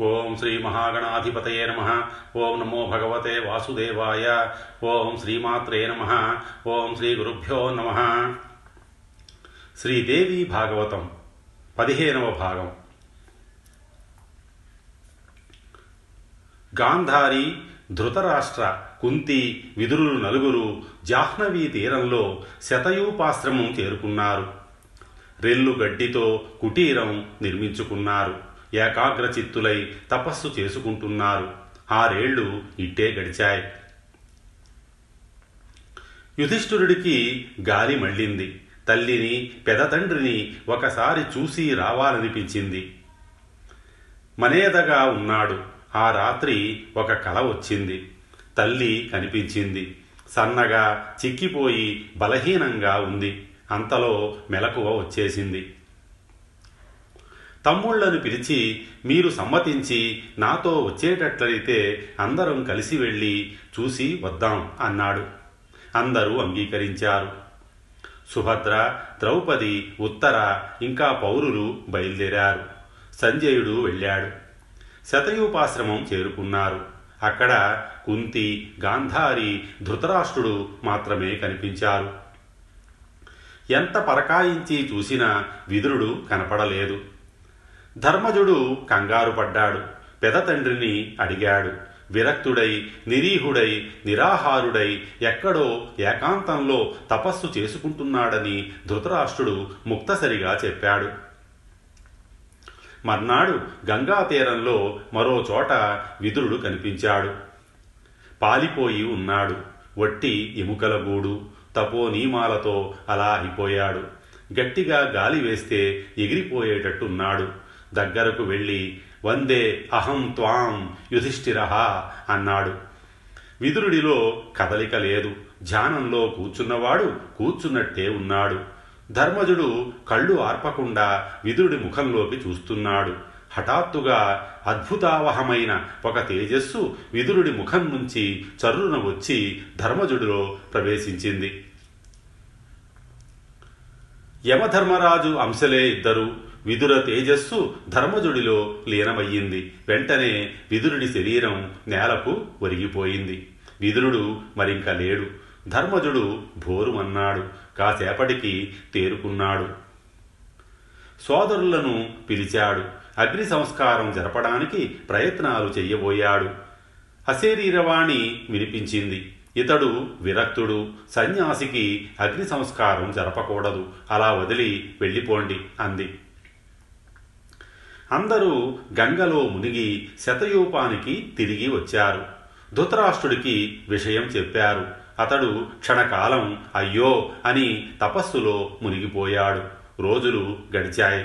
ఓం శ్రీ మహాగణాధిపతయే నమ. ఓం నమో భగవతే వాసుదేవాయ. ఓం శ్రీమాత్రే నమ. ఓం శ్రీ గురుభ్యో నమ. శ్రీదేవి భాగవతం పదిహేనవ భాగం. గాంధారి ధృతరాష్ట్ర కుంతి విదురులు నలుగురు జాహ్నవీ తీరంలో శతయూపాశ్రమం చేరుకున్నారు. రెల్లు గడ్డితో కుటీరం నిర్మించుకున్నారు. ఏకాగ్రచిత్తులై తపస్సు చేసుకుంటున్నారు. ఆరేళ్ళు ఇట్టే గడిచాయి. యుధిష్ఠురుడికి గాలి మళ్ళింది. తల్లిని పెదతండ్రిని ఒకసారి చూసి రావాలనిపించింది. మనేదగా ఉన్నాడు. ఆ రాత్రి ఒక కల వచ్చింది. తల్లి కనిపించింది. సన్నగా చిక్కిపోయి బలహీనంగా ఉంది. అంతలో మెలకువ వచ్చేసింది. తమ్ముళ్ళను పిలిచి మీరు సమ్మతించి నాతో వచ్చేటట్లయితే అందరం కలిసి వెళ్ళి చూసి వద్దాం అన్నాడు. అందరూ అంగీకరించారు. సుభద్ర ద్రౌపది ఉత్తర ఇంకా పౌరులు బయలుదేరారు. సంజయుడు వెళ్ళాడు. శతయూపాశ్రమం చేరుకున్నారు. అక్కడ కుంతి గాంధారి ధృతరాష్ట్రుడు మాత్రమే కనిపించారు. ఎంత పరకాయించి చూసినా విదురుడు కనపడలేదు. ధర్మజుడు కంగారు పడ్డాడు. పెదతండ్రిని అడిగాడు. విరక్తుడై నిరీహుడై నిరాహారుడై ఎక్కడో ఏకాంతంలో తపస్సు చేసుకుంటున్నాడని ధృతరాష్ట్రుడు ముక్తసరిగా చెప్పాడు. మర్నాడు గంగా తీరంలో మరో చోట విదురుడు కనిపించాడు. పాలిపోయి ఉన్నాడు. వట్టి ఎముకల గూడు తపో నియమాలతో అలా అయిపోయాడు. గట్టిగా గాలి వేస్తే ఎగిరిపోయేటట్టున్నాడు. దగ్గరకు వెళ్ళి వందే అహం త్వాం యుధిష్ఠిరహ అన్నాడు. విదురుడిలో కదలిక లేదు. ధ్యానంలో కూర్చున్నవాడు కూర్చున్నట్టే ఉన్నాడు. ధర్మజుడు కళ్ళు ఆర్పకుండా విదురుడి ముఖంలోకి చూస్తున్నాడు. హఠాత్తుగా అద్భుతావహమైన ఒక తేజస్సు విదురుడి ముఖం నుంచి చర్రున వచ్చి ధర్మజుడిలో ప్రవేశించింది. యమధర్మరాజు అంశలే ఇద్దరు. విదుర తేజస్సు ధర్మజుడిలో లీనమయ్యింది. వెంటనే విదురుడి శరీరం నేలకు ఒరిగిపోయింది. విదురుడు మరింక లేడు. ధర్మజుడు భోరుమన్నాడు. కాసేపటికి తేరుకున్నాడు. సోదరులను పిలిచాడు. అగ్ని సంస్కారం జరపడానికి ప్రయత్నాలు చెయ్యబోయాడు. అశరీరవాణి వినిపించింది. ఇతడు విరక్తుడు. సన్యాసికి అగ్ని సంస్కారం జరపకూడదు. అలా వదిలి వెళ్ళిపోండి అంది. అందరూ గంగలో మునిగి శతయూపానికి తిరిగి వచ్చారు. ధృతరాష్ట్రుడికి విషయం చెప్పారు. అతడు క్షణకాలం అయ్యో అని తపస్సులో మునిగిపోయాడు. రోజులు గడిచాయి.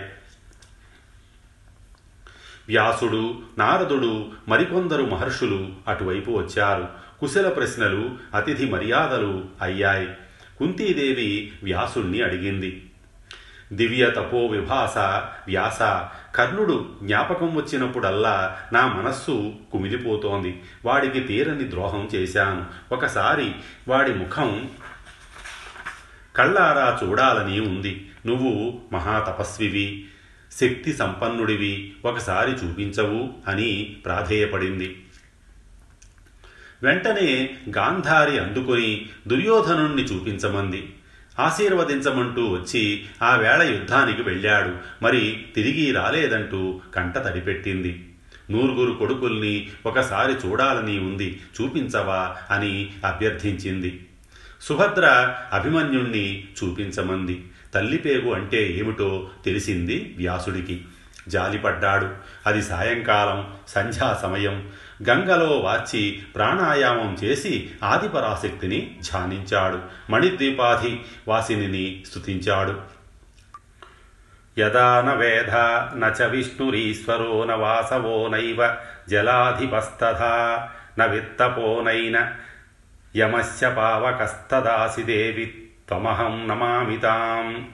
వ్యాసుడు నారదుడు మరికొందరు మహర్షులు అటువైపు వచ్చారు. కుశల ప్రశ్నలు అతిథి మర్యాదలు అయ్యాయి. కుంతీదేవి వ్యాసుణ్ణి అడిగింది. దివ్య తపో విభాస వ్యాస కర్ణుడు జ్ఞాపకం వచ్చినప్పుడల్లా నా మనస్సు కుమిలిపోతోంది. వాడికి తీరని ద్రోహం చేశాను. ఒకసారి వాడి ముఖం కళ్ళారా చూడాలని ఉంది. నువ్వు మహాతపస్వివి శక్తి సంపన్నుడివి ఒకసారి చూపించవు అని ప్రాధేయపడింది. వెంటనే గాంధారి అందుకొని దుర్యోధనుణ్ణి చూపించమంది. ఆశీర్వదించమంటూ వచ్చి ఆ వేళ యుద్ధానికి వెళ్ళాడు. మరి తిరిగి రాలేదంటూ కంట తడిపెట్టింది. నూరుగురు కొడుకుల్ని ఒకసారి చూడాలని ఉంది చూపించవా అని అభ్యర్థించింది. సుభద్ర అభిమన్యుణ్ణి చూపించమంది. తల్లిపేగు అంటే ఏమిటో తెలిసింది వ్యాసుడికి. జాలిపడ్డాడు. అది సాయంకాలం సంధ్యా సమయం. గంగలో వాచి ప్రాణాయామం చేసి ఆదిపరాశక్తిని ధ్యానించాడు. మణిద్వీపాధి వాసిని స్తుతించాడు. యదా న వేద న చ విష్ణురీశ్వరో న వాసవో నైవ జలాధిపస్తథా న విత్తపోనైన యమస్య పావకస్తదాసి దేవి త్వమహం నమామితాం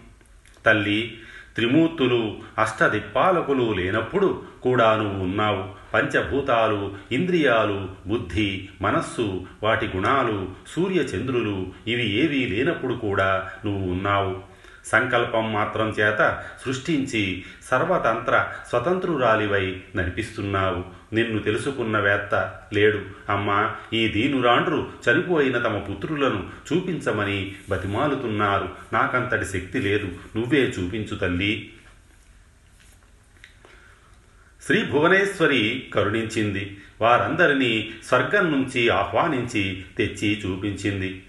తల్లి త్రిమూర్తులు అష్టదిప్పాలకులు లేనప్పుడు కూడా నువ్వు ఉన్నావు. పంచభూతాలు ఇంద్రియాలు బుద్ధి మనస్సు వాటి గుణాలు సూర్యచంద్రులు ఇవి ఏవీ లేనప్పుడు కూడా నువ్వు ఉన్నావు. సంకల్పం మాత్రం చేత సృష్టించి సర్వతంత్ర స్వతంత్రురాలివై నడిపిస్తున్నావు. నిన్ను తెలుసుకున్న వేత్త లేడు. అమ్మా ఈ దీనురాండ్రు చనిపోయిన తమ పుత్రులను చూపించమని బతిమాలుతున్నారు. నాకంతటి శక్తి లేదు. నువ్వే చూపించు తల్లి. శ్రీ భువనేశ్వరి కరుణించింది. వారందరినీ స్వర్గం నుంచి ఆహ్వానించి తెచ్చి చూపించింది.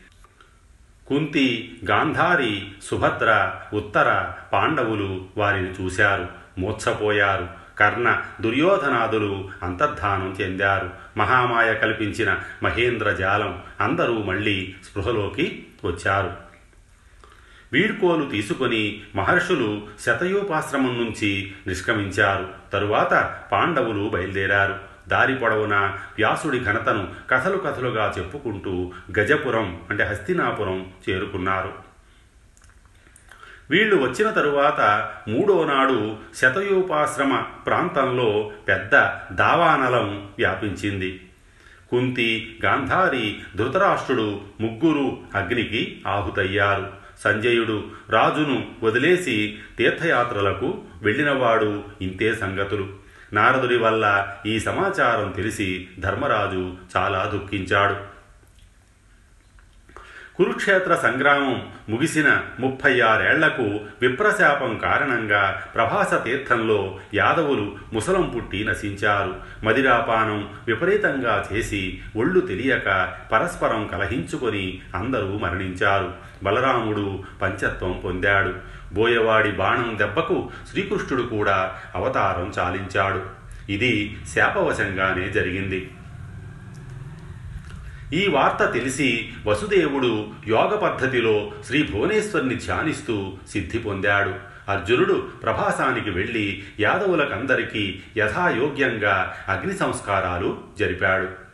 కుంతి గాంధారి సుభద్ర ఉత్తర పాండవులు వారిని చూశారు. మూర్ఛపోయారు. కర్ణ దుర్యోధనాదులు అంతర్ధానం చెందారు. మహామాయ కల్పించిన మహేంద్ర జాలం అందరూ మళ్ళీ స్పృహలోకి వచ్చారు. వీడ్కోలు తీసుకొని మహర్షులు శతయోపాశ్రమం నుంచి నిష్క్రమించారు. తరువాత పాండవులు బయలుదేరారు. దారి పొడవున వ్యాసుడి ఘనతను కథలు కథలుగా చెప్పుకుంటూ గజపురం అంటే హస్తినాపురం చేరుకున్నారు. వీళ్ళు వచ్చిన తరువాత మూడో నాడు శతయోపాశ్రమ ప్రాంతంలో పెద్ద దావానలం వ్యాపించింది. కుంతి గాంధారి ధృతరాష్ట్రుడు ముగ్గురు అగ్నికి ఆహుతయ్యారు. సంజయుడు రాజును వదిలేసి తీర్థయాత్రలకు వెళ్ళినవాడు ఇంతే సంగతులు. నారదుడి వల్ల ఈ సమాచారం తెలిసి ధర్మరాజు చాలా దుఃఖించాడు. కురుక్షేత్ర సంగ్రామం ముగిసిన ముప్పై ఆరేళ్ళకు విప్రశాపం కారణంగా ప్రభాస తీర్థంలో యాదవులు ముసలం పుట్టి నశించారు. మదిరాపానం విపరీతంగా చేసి ఒళ్ళు తెలియక పరస్పరం కలహించుకొని అందరూ మరణించారు. బలరాముడు పంచత్వం పొందాడు. బోయవాడి బాణం దెబ్బకు శ్రీకృష్ణుడు కూడా అవతారం చాలించాడు. ఇది శాపవశంగానే జరిగింది. ఈ వార్త తెలిసి వసుదేవుడు యోగ పద్ధతిలో శ్రీ భువనేశ్వరిని ధ్యానిస్తూ సిద్ధి పొందాడు. అర్జునుడు ప్రభాసానికి వెళ్ళి యాదవులకందరికీ యథాయోగ్యంగా అగ్ని సంస్కారాలు జరిపాడు.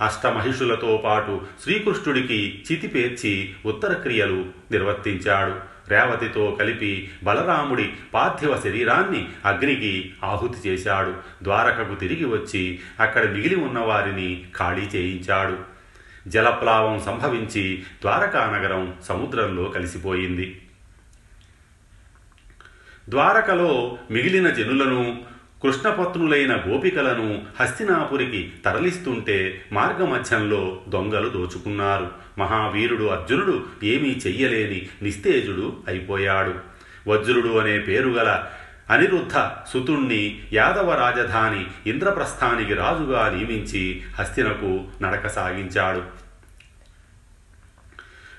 అష్టమహిషులతో పాటు శ్రీకృష్ణుడికి చితిపేర్చి ఉత్తరక్రియలు నిర్వర్తించాడు. రేవతితో కలిపి బలరాముడి పార్థివ శరీరాన్ని అగ్నికి ఆహుతి చేశాడు. ద్వారకకు తిరిగి వచ్చి అక్కడ మిగిలి ఉన్నవారిని ఖాళీ చేయించాడు. జలప్లావం సంభవించి ద్వారకా నగరం సముద్రంలో కలిసిపోయింది. ద్వారకలో మిగిలిన జనులను కృష్ణపత్నులైన గోపికలను హస్తినాపురికి తరలిస్తుంటే మార్గమధ్యంలో దొంగలు దోచుకున్నారు. మహావీరుడు అర్జునుడు ఏమీ చెయ్యలేని నిస్తేజుడు అయిపోయాడు. వజ్రుడు అనే పేరుగల అనిరుద్ధ సుతుణ్ణి యాదవ రాజధాని ఇంద్రప్రస్థానికి రాజుగా నియమించి హస్తినకు నడక సాగించాడు.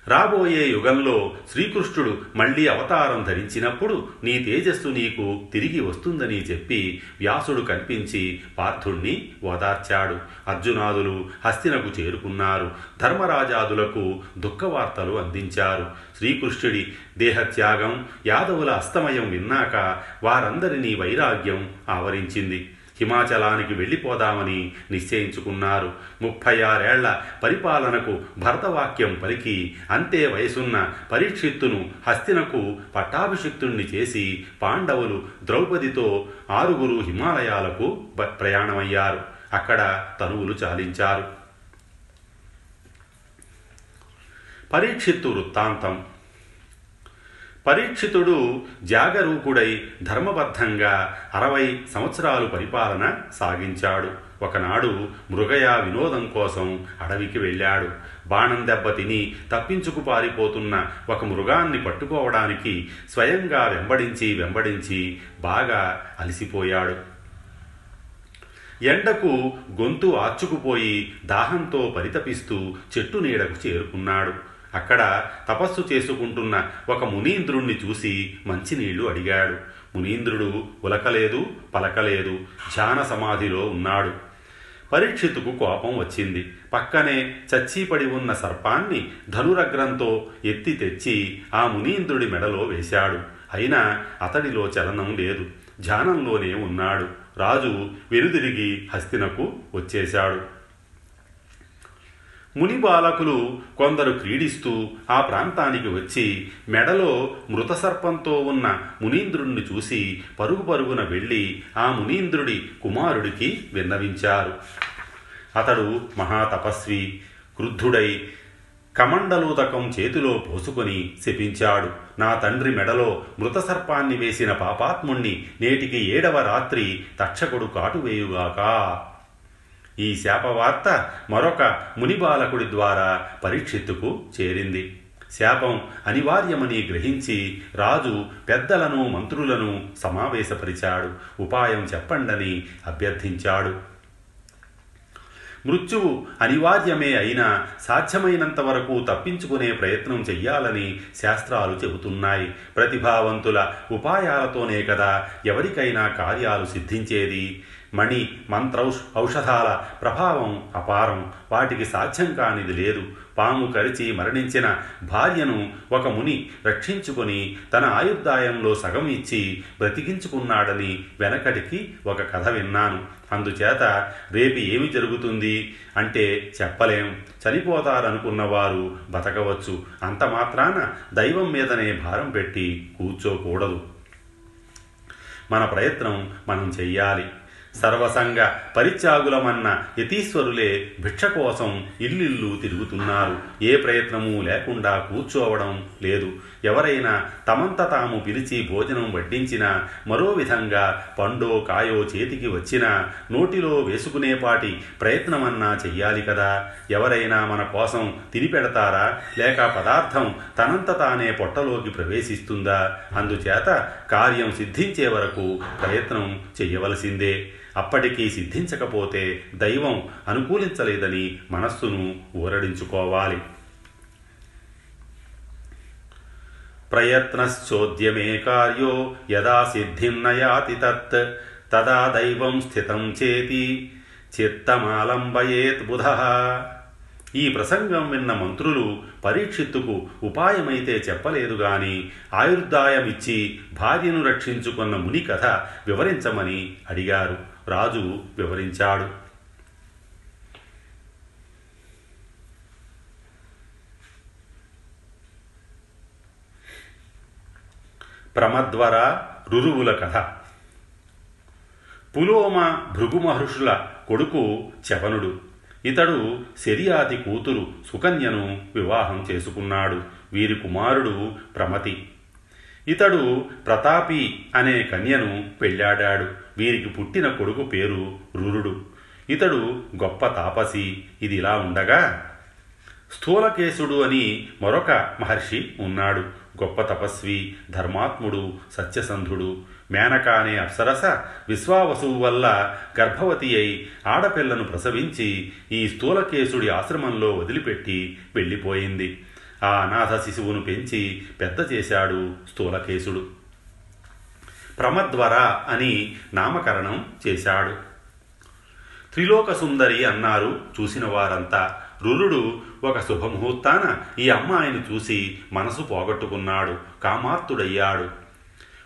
రాబోయే యుగంలో శ్రీకృష్ణుడు మళ్ళీ అవతారం ధరించినప్పుడు నీ తేజస్సు నీకు తిరిగి వస్తుందని చెప్పి వ్యాసుడు కనిపించి పార్థుణ్ణి ఓదార్చాడు. అర్జునాదులు హస్తినకు చేరుకున్నారు. ధర్మరాజాదులకు దుఃఖవార్తలు అందించారు. శ్రీకృష్ణుడి దేహత్యాగం యాదవుల అస్తమయం విన్నాక వారందరినీ వైరాగ్యం ఆవరించింది. హిమాచలానికి వెళ్ళిపోదామని నిశ్చయించుకున్నారు. ముప్పై ఆరేళ్ళ పరిపాలనకు భరతవాక్యం పలికి అంతే వయసున్న పరీక్షిత్తును హస్తినకు పట్టాభిషిక్తుణ్ణి చేసి పాండవులు ద్రౌపదితో ఆరుగురు హిమాలయాలకు ప్రయాణమయ్యారు. అక్కడ తనువులు చాలించారు. పరీక్షిత్తు వృత్తాంతం పరీక్షితుడు జాగరూకుడై ధర్మబద్ధంగా అరవై సంవత్సరాలు పరిపాలన సాగించాడు. ఒకనాడు మృగయ వినోదం కోసం అడవికి వెళ్ళాడు. బాణం దెబ్బ తిని తప్పించుకు పారిపోతున్న ఒక మృగాన్ని పట్టుకోవడానికి స్వయంగా వెంబడించి వెంబడించి బాగా అలసిపోయాడు. ఎండకు గొంతు ఆర్చుకుపోయి దాహంతో పరితపిస్తూ చెట్టు నీడకు చేరుకున్నాడు. అక్కడ తపస్సు చేసుకుంటున్న ఒక మునీంద్రుణ్ణి చూసి మంచినీళ్ళు అడిగాడు. మునీంద్రుడు ఉలకలేదు పలకలేదు. ధ్యాన సమాధిలో ఉన్నాడు. పరీక్షితుకు కోపం వచ్చింది. పక్కనే చచ్చిపడి ఉన్న సర్పాన్ని ధనురగ్రంతో ఎత్తి తెచ్చి ఆ మునీంద్రుడి మెడలో వేశాడు. అయినా అతడిలో చలనం లేదు. ధ్యానంలోనే ఉన్నాడు. రాజు వెనుదిరిగి హస్తినకు వచ్చేశాడు. ముని బాలకులు కొందరు క్రీడిస్తూ ఆ ప్రాంతానికి వచ్చి మెడలో మృతసర్పంతో ఉన్న మునీంద్రుణ్ణి చూసి పరుగు పరుగున వెళ్ళి ఆ మునీంద్రుడి కుమారుడికి విన్నవించారు. అతడు మహాతపస్వి క్రుద్ధుడై కమండలూతకం చేతిలో పోసుకొని శపించాడు. నా తండ్రి మెడలో మృతసర్పాన్ని వేసిన పాపాత్ముణ్ణి నేటికి ఏడవ రాత్రి తక్షకుడు కాటువేయుగాక ఈ శాపవార్త మరొక మునిబాలకుడి ద్వారా పరీక్షిత్తుకు చేరింది. శాపం అనివార్యమని గ్రహించి రాజు పెద్దలను మంత్రులను సమావేశపరిచాడు. ఉపాయం చెప్పండని అభ్యర్థించాడు. మృత్యువు అనివార్యమే అయినా సాధ్యమైనంత వరకు తప్పించుకునే ప్రయత్నం చెయ్యాలని శాస్త్రాలు చెబుతున్నాయి. ప్రతిభావంతుల ఉపాయాలతోనే కదా ఎవరికైనా కార్యాలు సిద్ధించేది? మణి మంత్రౌష్ ఔషధాల ప్రభావం అపారం. వాటికి సాధ్యం కానిది లేదు. పాము కరిచి మరణించిన భార్యను ఒక ముని రక్షించుకొని తన ఆయుర్దాయంలో సగం ఇచ్చి బ్రతికించుకున్నాడని వెనకటికి ఒక కథ విన్నాను. అందుచేత రేపు ఏమి జరుగుతుంది అంటే చెప్పలేం. చనిపోతారనుకున్నవారు బతకవచ్చు. అంత మాత్రాన దైవం మీదనే భారం పెట్టి కూర్చోకూడదు. మన ప్రయత్నం మనం చెయ్యాలి. సర్వసంగ పరిత్యాగులమన్న యతీశ్వరులే భిక్ష కోసం ఇల్లిల్లు తిరుగుతున్నారు. ఏ ప్రయత్నము లేకుండా కూర్చోవడం లేదు. ఎవరైనా తమంత తాము పిలిచి భోజనం వడ్డించినా మరో విధంగా పండో కాయో చేతికి వచ్చినా నోటిలో వేసుకునేపాటి ప్రయత్నమన్నా చెయ్యాలి కదా. ఎవరైనా మన కోసం తినిపెడతారా? లేక పదార్థం తనంత తానే పొట్టలోకి ప్రవేశిస్తుందా? అందుచేత కార్యం సిద్ధించే వరకు ప్రయత్నం చెయ్యవలసిందే. అప్పటికీ సిద్ధించకపోతే దైవం అనుకూలించలేదని మనస్సును ఊరడించుకోవాలి. ప్రయత్నశ్చోద్యమే కార్యో యదా సిద్ధిం నయాతి తత్ తదా దైవం స్థితం చేతి చిత్తమాలంబయేత్ బుధ. ఈ ప్రసంగం విన్న మంత్రులు పరీక్షిత్తుకు ఉపాయమైతే చెప్పలేదు గాని ఆయుర్దాయమిచ్చి భార్యను రక్షించుకున్న ముని కథ వివరించమని అడిగారు. రాజు వివరించాడు. ప్రమద్వర రురువుల కథ. పులోమ భృగు మహర్షుల కొడుకు చవనుడు. ఇతడు శరియాతి కూతురు సుకన్యను వివాహం చేసుకున్నాడు. వీరి కుమారుడు ప్రమతి. ఇతడు ప్రతాపి అనే కన్యను పెళ్ళాడాడు వీరికి పుట్టిన కొడుకు పేరు రురుడు. ఇతడు గొప్ప తాపసి ఇది ఇలా ఉండగా స్థూలకేశుడు అని మరొక మహర్షి ఉన్నాడు. గొప్ప తపస్వి ధర్మాత్ముడు సత్యసంధుడు. మేనక అనే అప్సరస విశ్వావసువు వల్ల గర్భవతి అయి ఆడపిల్లను ప్రసవించి ఈ స్థూలకేశుడి ఆశ్రమంలో వదిలిపెట్టి వెళ్ళిపోయింది. ఆ అనాథ శిశువును పెంచి పెద్ద చేశాడు స్థూలకేశుడు. ప్రమద్వర అని నామకరణం చేశాడు. త్రిలోక సుందరి అన్నారు చూసిన వారంతా రురుడు ఒక శుభముహూర్తాన ఈ అమ్మాయిని చూసి మనసు పోగొట్టుకున్నాడు కామార్తుడయ్యాడు.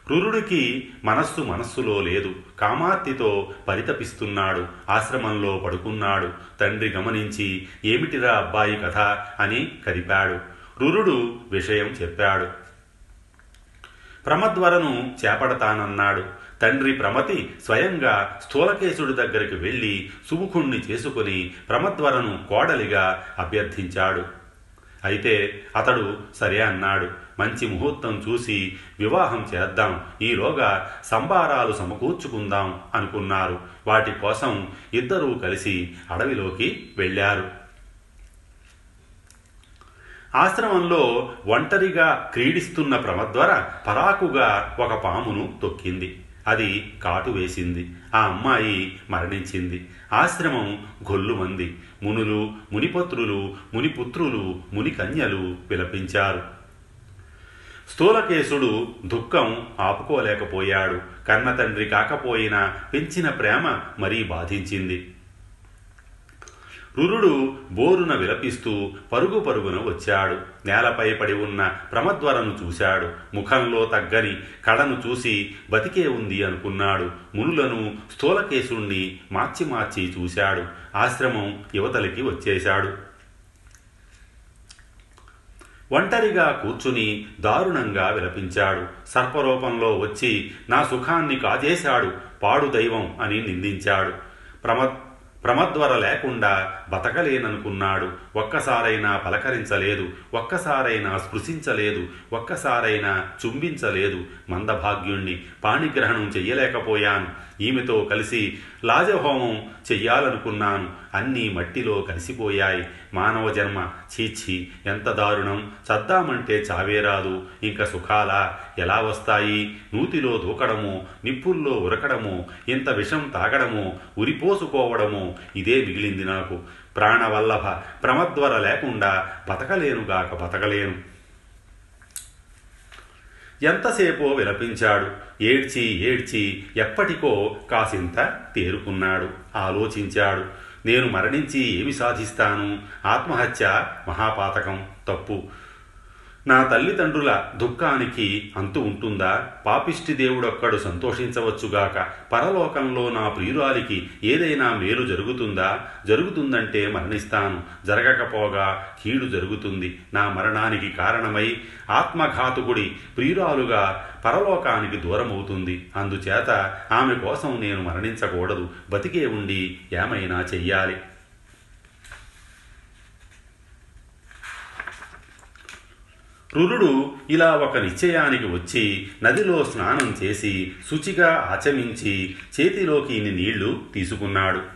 రురుడికి మనస్సు మనస్సులో లేదు కామార్తితో పరితపిస్తున్నాడు ఆశ్రమంలో పడుకున్నాడు తండ్రి గమనించి ఏమిటిరా అబ్బాయి కథ? అని కదిపాడు రురుడు విషయం చెప్పాడు. ప్రమద్వరను చేపడతానన్నాడు. తండ్రి ప్రమతి స్వయంగా స్థూలకేశుడి దగ్గరికి వెళ్ళి సుముఖుణ్ణి చేసుకుని ప్రమద్వరను కోడలిగా అభ్యర్థించాడు. అయితే అతడు సరే అన్నాడు. మంచి ముహూర్తం చూసి వివాహం చేద్దాం ఈలోగా సంబారాలు సమకూర్చుకుందాం అనుకున్నారు. వాటి కోసం ఇద్దరూ కలిసి అడవిలోకి వెళ్ళారు. ఆశ్రమంలో ఒంటరిగా క్రీడిస్తున్న ప్రమద్వర పరాకుగా ఒక పామును తొక్కింది. అది కాటు వేసింది. ఆ అమ్మాయి మరణించింది. ఆశ్రమం గొల్లుమంది. మునులు మునిపత్రులు మునిపుత్రులు మునికన్యలు విలపించారు. స్థూలకేశుడు దుఃఖం ఆపుకోలేకపోయాడు. కన్న తండ్రి కాకపోయినా పెంచిన ప్రేమ మరీ బాధించింది. రురుడు బోరున విలపిస్తూ పరుగు పరుగున వచ్చాడు. నేలపై పడి ఉన్న ప్రమద్వరను చూశాడు. ముఖంలో తగ్గని కళను చూసి బతికే ఉంది అనుకున్నాడు. మునులను స్థూలకేశుణ్ణి మార్చి మార్చి చూశాడు. ఆశ్రమం యువతలకి వచ్చేశాడు. ఒంటరిగా కూర్చుని దారుణంగా విలపించాడు. సర్పరూపంలో వచ్చి నా సుఖాన్ని కాజేశాడు. పాడు దైవం అని నిందించాడు. ప్రమ ప్రమద్వర లేకుండా బతకలేననుకున్నాడు. ఒక్కసారైనా పలకరించలేదు ఒక్కసారైనా స్పృశించలేదు ఒక్కసారైనా చుంబించలేదు. మందభాగ్యుణ్ణి పాణిగ్రహణం చెయ్యలేకపోయాను. ఈమెతో కలిసి లాజహోమం చెయ్యాలనుకున్నాను. అన్నీ మట్టిలో కలిసిపోయాయి. మానవ జన్మ. చీచి ఎంత దారుణం. చద్దామంటే చావేరాదు ఇంక సుఖాలా? ఎలా వస్తాయి? నూతిలో దూకడము? నిప్పుల్లో ఉరకడము? ఇంత విషం తాగడము? ఉరిపోసుకోవడము? ఇదే మిగిలింది నాకు. ప్రాణవల్లభ. ప్రమద్వర లేకుండా బతకలేనుగాక బతకలేను. ఎంతసేపో విలపించాడు. ఏడ్చి ఏడ్చి ఎప్పటికో కాసింత తేరుకున్నాడు. ఆలోచించాడు. నేను మరణించి ఏమి సాధిస్తాను? ఆత్మహత్య మహాపాతకం. తప్పు. నా తల్లిదండ్రుల దుఃఖానికి అంతు ఉంటుందా? పాపిష్టి దేవుడొక్కడు సంతోషించవచ్చుగాక పరలోకంలో నా ప్రియురాలికి ఏదైనా మేలు జరుగుతుందా? జరుగుతుందంటే మరణిస్తాను. జరగకపోగా కీడు జరుగుతుంది. నా మరణానికి కారణమై ఆత్మఘాతుకుడి ప్రియురాలుగా పరలోకానికి దూరమవుతుంది. అందుచేత ఆమె కోసం నేను మరణించకూడదు. బతికే ఉండి ఏమైనా చెయ్యాలి. రురుడు ఇలా ఒక నిశ్చయానికి వచ్చి నదిలో స్నానం చేసి శుచిగా ఆచమించి చేతిలోకి ఇన్ని నీళ్ళు తీసుకున్నాడు.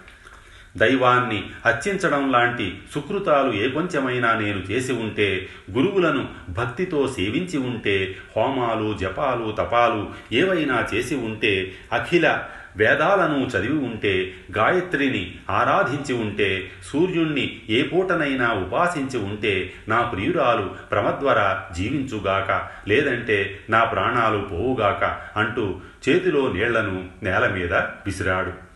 దైవాన్ని హత్యించడం లాంటి సుకృతాలు ఏ కొంచెమైనా నేను చేసి ఉంటే గురువులను భక్తితో సేవించి ఉంటే హోమాలు జపాలు తపాలు ఏవైనా చేసి ఉంటే అఖిల వేదాలను చదివి ఉంటే గాయత్రిని ఆరాధించి ఉంటే సూర్యుణ్ణి ఏ పూటనైనా ఉపాసించి ఉంటే నా ప్రియురాలు ప్రమద్వర జీవించుగాక లేదంటే నా ప్రాణాలు పోవుగాక అంటూ చేతిలో నీళ్ళను నేల మీద విసిరాడు.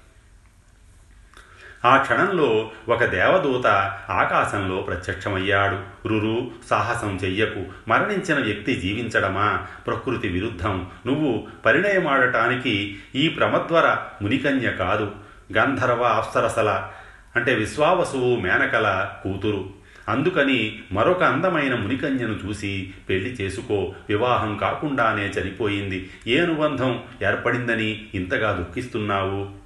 ఆ క్షణంలో ఒక దేవదూత ఆకాశంలో ప్రత్యక్షమయ్యాడు. రురు సాహసం చెయ్యకు మరణించిన వ్యక్తి జీవించడమా? ప్రకృతి విరుద్ధం. నువ్వు పరిణయమాడటానికి ఈ ప్రమద్వర మునికన్య కాదు. గంధర్వ అప్సరసల అంటే విశ్వావసువు మేనకల కూతురు. అందుకని మరొక అందమైన మునికన్యను చూసి పెళ్ళి చేసుకో. వివాహం కాకుండానే చనిపోయింది. ఏ అనుబంధం ఏర్పడిందని ఇంతగా దుఃఖిస్తున్నావు?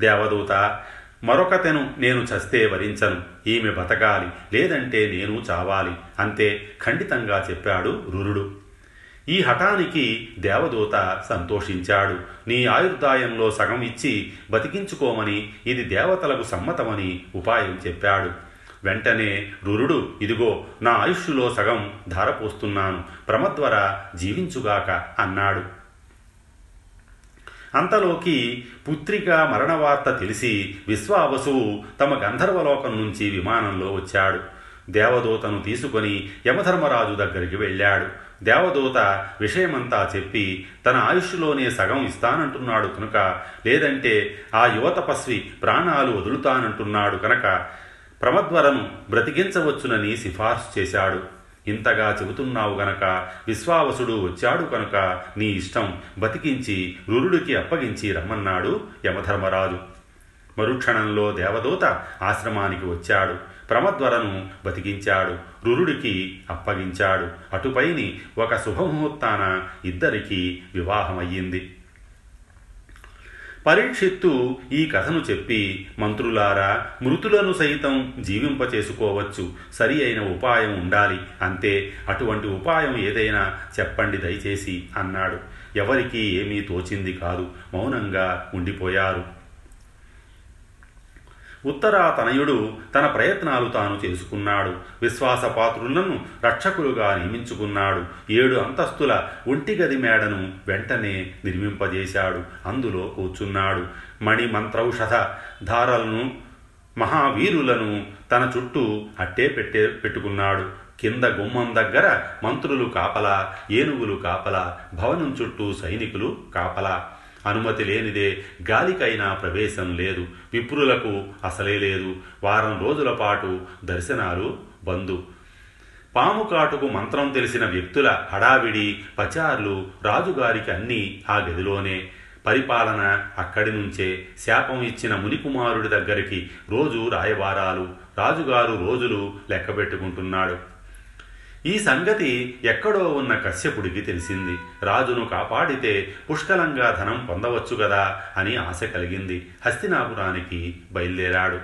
దేవదూత మరొకతెను నేను చస్తే వరించను ఈమె బతకాలి లేదంటే నేను చావాలి అంతే ఖండితంగా చెప్పాడు రురుడు. ఈ హఠానికి దేవదూత సంతోషించాడు. నీ ఆయుర్దాయంలో సగం ఇచ్చి బతికించుకోమని ఇది దేవతలకు సమ్మతమని ఉపాయం చెప్పాడు. వెంటనే రురుడు ఇదిగో నా ఆయుష్లో సగం ధారపోస్తున్నాను ప్రమద్వర జీవించుగాక అన్నాడు. అంతలోకి పుత్రిక మరణవార్త తెలిసి విశ్వావసువు తమ గంధర్వలోకం నుంచి విమానంలో వచ్చాడు. దేవదూతను తీసుకొని యమధర్మరాజు దగ్గరికి వెళ్ళాడు. దేవదూత విషయమంతా చెప్పి తన ఆయుష్లోనే సగం ఇస్తానంటున్నాడు కనుక లేదంటే ఆ యువతపస్వి ప్రాణాలు వదులుతానంటున్నాడు కనుక ప్రమద్వరను బ్రతికించవచ్చునని సిఫార్సు చేశాడు. ఇంతగా చెబుతున్నావు గనక విశ్వావసుడు వచ్చాడు కనుక నీ ఇష్టం బతికించి రురుడికి అప్పగించి రమ్మన్నాడు యమధర్మరాజు. మరుక్షణంలో దేవదూత ఆశ్రమానికి వచ్చాడు. ప్రమద్వరను బతికించాడు. రురుడికి అప్పగించాడు. అటుపైని ఒక శుభముహూర్తాన ఇద్దరికీ వివాహమయ్యింది. పరీక్షిత్తు ఈ కథను చెప్పి మంత్రులారా మృతులను సైతం జీవింపచేసుకోవచ్చు. సరి అయిన ఉపాయం ఉండాలి. అంతే అటువంటి ఉపాయం ఏదైనా చెప్పండి దయచేసి అన్నాడు. ఎవరికీ ఏమీ తోచింది కాదు. మౌనంగా ఉండిపోయారు. ఉత్తరా తనయుడు తన ప్రయత్నాలు తాను చేసుకున్నాడు. విశ్వాసపాత్రులను రక్షకులుగా నియమించుకున్నాడు. ఏడు అంతస్తుల ఒంటిగది మేడను వెంటనే నిర్మింపజేశాడు. అందులో కూర్చున్నాడు. మణి మంత్రౌషధ ధారలను మహావీరులను తన చుట్టూ అట్టే పెట్టే పెట్టుకున్నాడు. కింద గుమ్మం దగ్గర మంత్రులు కాపలా ఏనుగులు కాపలా భవనం చుట్టూ సైనికులు కాపలా. అనుమతి లేనిదే గాలికైనా ప్రవేశం లేదు. విప్రులకు అసలే లేదు. వారం రోజుల పాటు దర్శనాలు బందు. పాము కాటుకు మంత్రం తెలిసిన వ్యక్తుల హడావిడి పచార్లు రాజుగారికి అన్నీ ఆ గదిలోనే. పరిపాలన అక్కడి నుంచే. శాపం ఇచ్చిన మునికుమారుడి దగ్గరికి రోజు రాయబారాలు. రాజుగారు రోజులు లెక్కబెట్టుకుంటున్నాడు. ఈ సంగతి ఎక్కడో ఉన్న కశ్యపుడికి తెలిసింది. రాజును కాపాడితే పుష్కలంగా ధనం పొందవచ్చు కదా అని ఆశ కలిగింది. హస్తినాపురానికి బయలుదేరాడు.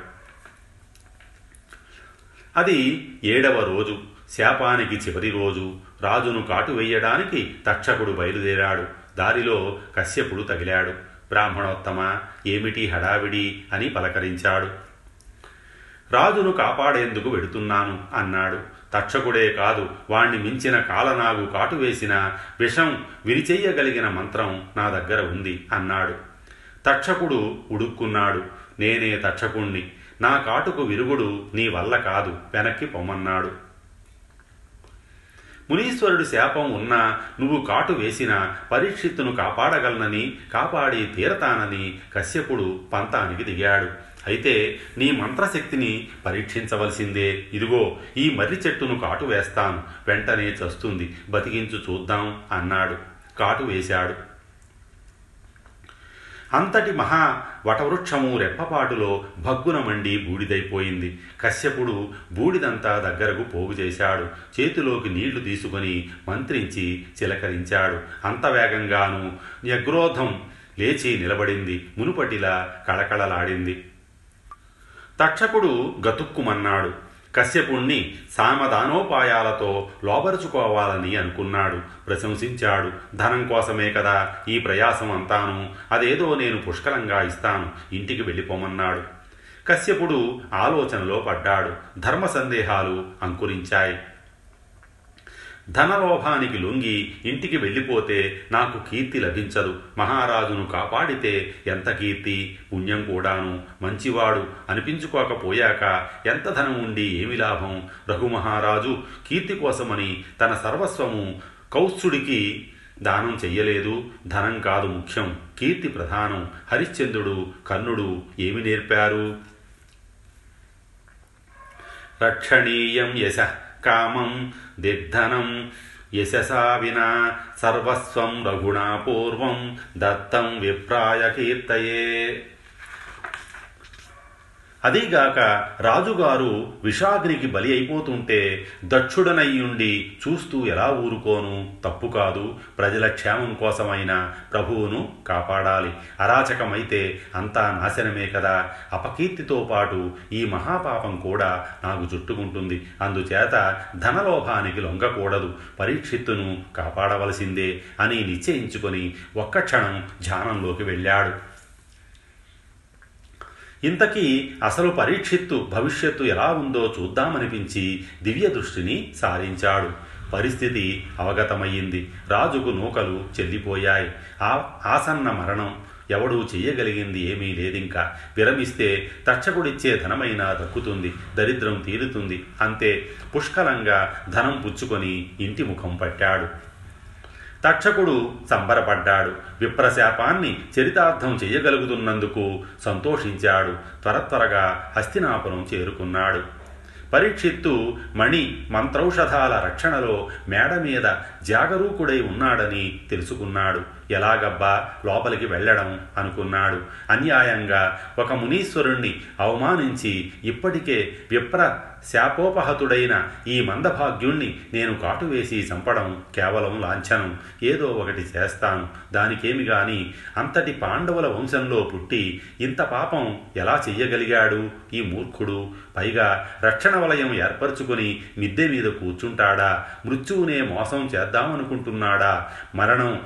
అది ఏడవ రోజు. శాపానికి చివరి రోజు. రాజును కాటు వెయ్యడానికి తక్షకుడు బయలుదేరాడు. దారిలో కశ్యపుడు తగిలాడు. బ్రాహ్మణోత్తమ ఏమిటి హడావిడి అని పలకరించాడు. రాజును కాపాడేందుకు వెడుతున్నాను అన్నాడు. తక్షకుడే కాదు వాణ్ణి మించిన కాలనాగు కాటు వేసిన విషం విరిచెయ్యగలిగిన మంత్రం నా దగ్గర ఉంది అన్నాడు. తక్షకుడు ఉడుక్కున్నాడు. నేనే తక్షకుణ్ణి. నా కాటుకు విరుగుడు నీ వల్ల కాదు వెనక్కి పొమ్మన్నాడు. మునీశ్వరుడు శాపం ఉన్నా నువ్వు కాటు వేసినా పరీక్షిత్తును కాపాడగలనని కాపాడి తీరతానని కశ్యపుడు పంతానికి దిగాడు. అయితే నీ మంత్రశక్తిని పరీక్షించవలసిందే. ఇదిగో ఈ మర్రి చెట్టును కాటు వేస్తాను. వెంటనే చస్తుంది. బతికించు చూద్దాం అన్నాడు. కాటు వేశాడు. అంతటి మహా వటవృక్షము రెప్పపాటులో భగ్గున మండి బూడిదైపోయింది. కశ్యపుడు బూడిదంతా దగ్గరకు పోగు చేశాడు. చేతిలోకి నీళ్ళు తీసుకొని మంత్రించి చిలకరించాడు. అంత వేగంగాను వ్యగ్రోధం లేచి నిలబడింది. మునుపటిలా కళకళలాడింది. తక్షకుడు గతుక్కుమన్నాడు. కశ్యపుణ్ణి సామధానోపాయాలతో లోబరుచుకోవాలని అనుకున్నాడు. ప్రశంసించాడు. ధనం కోసమే కదా ఈ ప్రయాసం అంతాను. అదేదో నేను పుష్కలంగా ఇస్తాను. ఇంటికి వెళ్ళిపోమన్నాడు. కశ్యపుడు ఆలోచనలో పడ్డాడు. ధర్మ సందేహాలు అంకురించాయి. ధనలోభానికి లొంగి ఇంటికి వెళ్ళిపోతే నాకు కీర్తి లభించదు. మహారాజును కాపాడితే ఎంత కీర్తి? పుణ్యం కూడాను మంచివాడు అనిపించుకోకపోయాక ఎంత ధనం ఉండి ఏమి లాభం? రఘుమహారాజు కీర్తి కోసమని తన సర్వస్వము కౌత్సుడికి దానం చెయ్యలేదు. ధనం కాదు ముఖ్యం. కీర్తి ప్రధానం. హరిశ్చంద్రుడు కర్ణుడు ఏమి నేర్పారు? రక్షణీయం యశ. కామం దిగ్ధనం యశసా వినా సర్వస్వం రఘుణా పూర్వం దత్తం విప్రాయ కీర్తయే అదీగాక రాజుగారు విషాగ్నికి బలి అయిపోతుంటే దక్షుడనయ్యుండి చూస్తూ ఎలా ఊరుకోను? తప్పు కాదు. ప్రజల క్షేమం కోసమైనా ప్రభువును కాపాడాలి. అరాచకమైతే అంతా నాశనమే కదా. అపకీర్తితో పాటు ఈ మహాపాపం కూడా నాకు చుట్టుకుంటుంది అందుచేత ధనలోభానికి లొంగకూడదు. పరీక్షిత్తును కాపాడవలసిందే అని నిశ్చయించుకొని ఒక్క క్షణం ధ్యానంలోకి వెళ్ళాడు. ఇంతకీ అసలు పరీక్షిత్తు భవిష్యత్తు ఎలా ఉందో చూద్దామనిపించి దివ్య దృష్టిని సారించాడు. పరిస్థితి అవగతమయ్యింది. రాజుకు నూకలు చెల్లిపోయాయి. ఆ ఆసన్న మరణం ఎవడూ చెయ్యగలిగింది ఏమీ లేదింకా. విరమిస్తే తక్షకుడిచ్చే ధనమైనా దక్కుతుంది. దరిద్రం తీరుతుంది. అంతే. పుష్కలంగా ధనం పుచ్చుకొని ఇంటి ముఖం పట్టాడు. తక్షకుడు సంబరపడ్డాడు. విప్రశాపాన్ని చరితార్థం చేయగలుగుతున్నందుకు సంతోషించాడు. త్వర త్వరగా హస్తినాపురం చేరుకున్నాడు. పరీక్షిత్తు మణి మంత్రౌషధాల రక్షణలో మేడ మీద జాగరూకుడై ఉన్నాడని తెలుసుకున్నాడు. ఎలాగబ్బా లోపలికి వెళ్ళడం అనుకున్నాడు. అన్యాయంగా ఒక మునీశ్వరుణ్ణి అవమానించి ఇప్పటికే విప్ర శాపోపహతుడైన ఈ మందభాగ్యుణ్ణి నేను కాటువేసి చంపడం కేవలం లాంఛనం. ఏదో ఒకటి చేస్తాను. దానికేమి గాని అంతటి పాండవుల వంశంలో పుట్టి ఇంత పాపం ఎలా చెయ్యగలిగాడు ఈ మూర్ఖుడు? పైగా రక్షణ వలయం ఏర్పరచుకుని మిద్దె మీద కూర్చుంటాడా? మృత్యువునే మోసం చేద్దామనుకుంటున్నాడా? మరణం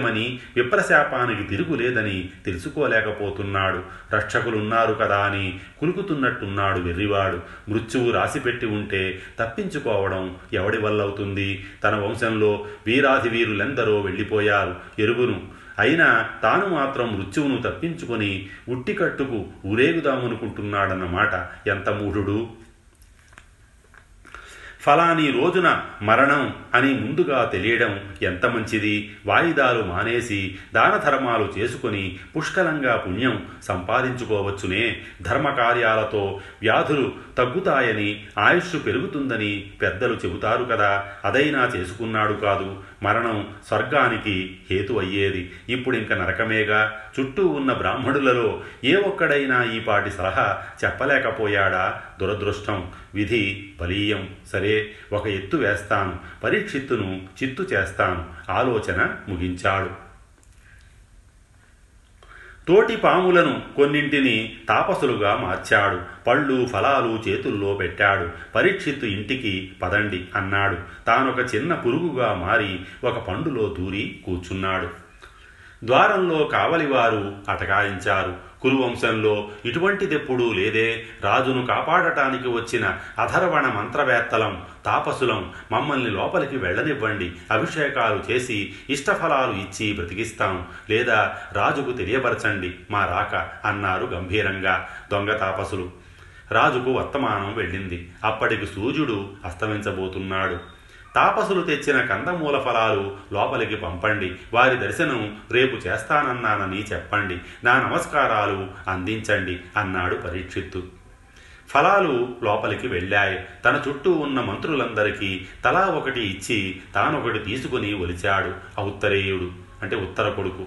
అనివార్యమని విప్రశాపానికి తిరుగులేదని తెలుసుకోలేకపోతున్నాడు. రక్షకులున్నారు కదా అని కులుకుతున్నట్టున్నాడు వెర్రివాడు. మృత్యువు రాసిపెట్టి ఉంటే తప్పించుకోవడం ఎవడి వల్లవుతుంది? తన వంశంలో వీరాధి వీరులెందరో వెళ్ళిపోయారు ఎరుగును. అయినా తాను మాత్రం మృత్యువును తప్పించుకొని ఉట్టికట్టుకు ఊరేగుదామనుకుంటున్నాడన్నమాట. ఎంత మూఢుడు! ఫలాని రోజున మరణం అని ముందుగా తెలియడం ఎంత మంచిది? వాయిదాలు మానేసి దాన ధర్మాలు చేసుకుని పుష్కలంగా పుణ్యం సంపాదించుకోవచ్చునే. ధర్మకార్యాలతో వ్యాధులు తగ్గుతాయని ఆయుష్ పెరుగుతుందని పెద్దలు చెబుతారు కదా. అదైనా చేసుకున్నాడు కాదు. మరణం స్వర్గానికి హేతు అయ్యేది. ఇప్పుడింక నరకమేగా. చుట్టూ ఉన్న బ్రాహ్మణులలో ఏ ఒక్కడైనా ఈ పాటి సలహా చెప్పలేకపోయాడా? దురదృష్టం. విధి బలీయం సరే ఒక ఎత్తు వేస్తాను. పరీక్షిత్తును చిత్తు చేస్తాను. ఆలోచన ముగించాడు. తోటి పాములను కొన్నింటిని తాపసులుగా మార్చాడు. పళ్ళు ఫలాలు చేతుల్లో పెట్టాడు. పరీక్షిత్తు ఇంటికి పదండి అన్నాడు. తానొక చిన్న పురుగుగా మారి ఒక పండులో దూరి కూర్చున్నాడు. ద్వారంలో కావలివారు అటకాయించారు. కురువంశంలో ఇటువంటిదెప్పుడూ లేదే. రాజును కాపాడటానికి వచ్చిన అధర్వణ మంత్రవేత్తలం తాపసులం మమ్మల్ని లోపలికి వెళ్ళనివ్వండి. అభిషేకాలు చేసి ఇష్టఫలాలు ఇచ్చి బ్రతికిస్తాం. లేదా రాజుకు తెలియపరచండి. మా రాక అన్నారు గంభీరంగా దొంగ తాపసులు. రాజుకు వర్తమానం వెళ్ళింది. అప్పటికి సూర్యుడు అస్తమించబోతున్నాడు. తాపసులు తెచ్చిన కందమూల ఫలాలు లోపలికి పంపండి. వారి దర్శనం రేపు చేస్తానన్నానని చెప్పండి. నా నమస్కారాలు అందించండి అన్నాడు పరీక్షిత్తు. ఫలాలు లోపలికి వెళ్ళాయి. తన చుట్టూ ఉన్న మంత్రులందరికీ తలా ఒకటి ఇచ్చి తానొకటి తీసుకుని ఒలిచాడు ఉత్తరేయుడు అంటే ఉత్తర కొడుకు.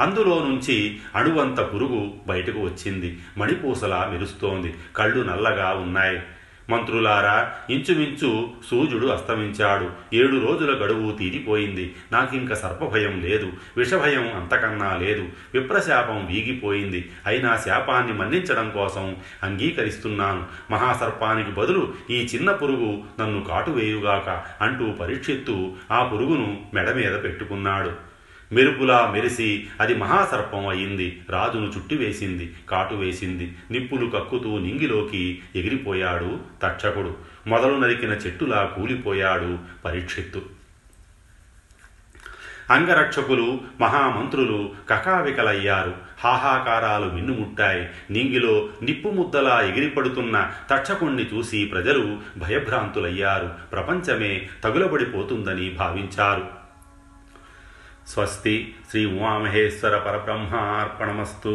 అందులో నుంచి అణువంత పురుగు బయటకు వచ్చింది. మణిపూసలా మెరుస్తోంది. కళ్ళు నల్లగా ఉన్నాయి. మంత్రులారా ఇంచుమించు సూర్యుడు అస్తమించాడు. ఏడు రోజుల గడువు తీరిపోయింది. నాకింక సర్పభయం లేదు. విషభయం అంతకన్నా లేదు. విప్రశాపం వీగిపోయింది. అయినా శాపాన్ని మన్నించడం కోసం అంగీకరిస్తున్నాను. మహాసర్పానికి బదులు ఈ చిన్న పురుగు నన్ను కాటువేయుగాక అంటూ పరీక్షిత్తు ఆ పురుగును మెడ మీద పెట్టుకున్నాడు. మెరుపులా మెరిసి అది మహాసర్పం అయింది. రాజును చుట్టివేసింది కాటు వేసింది. నిప్పులు కక్కుతూ నింగిలోకి ఎగిరిపోయాడు తక్షకుడు. మొదలు నరికిన చెట్టులా కూలిపోయాడు పరీక్షిత్తు. అంగరక్షకులు మహామంత్రులు కకావికలయ్యారు. హాహాకారాలు మిన్నుముట్టాయి. నింగిలో నిప్పు ముద్దలా ఎగిరిపడుతున్న తక్షకుణ్ణి చూసి ప్రజలు భయభ్రాంతులయ్యారు. ప్రపంచమే తగులబడిపోతుందని భావించారు. स्वस्ति श्री उमामहेश्वर परब्रह्मार्पणमस्तु।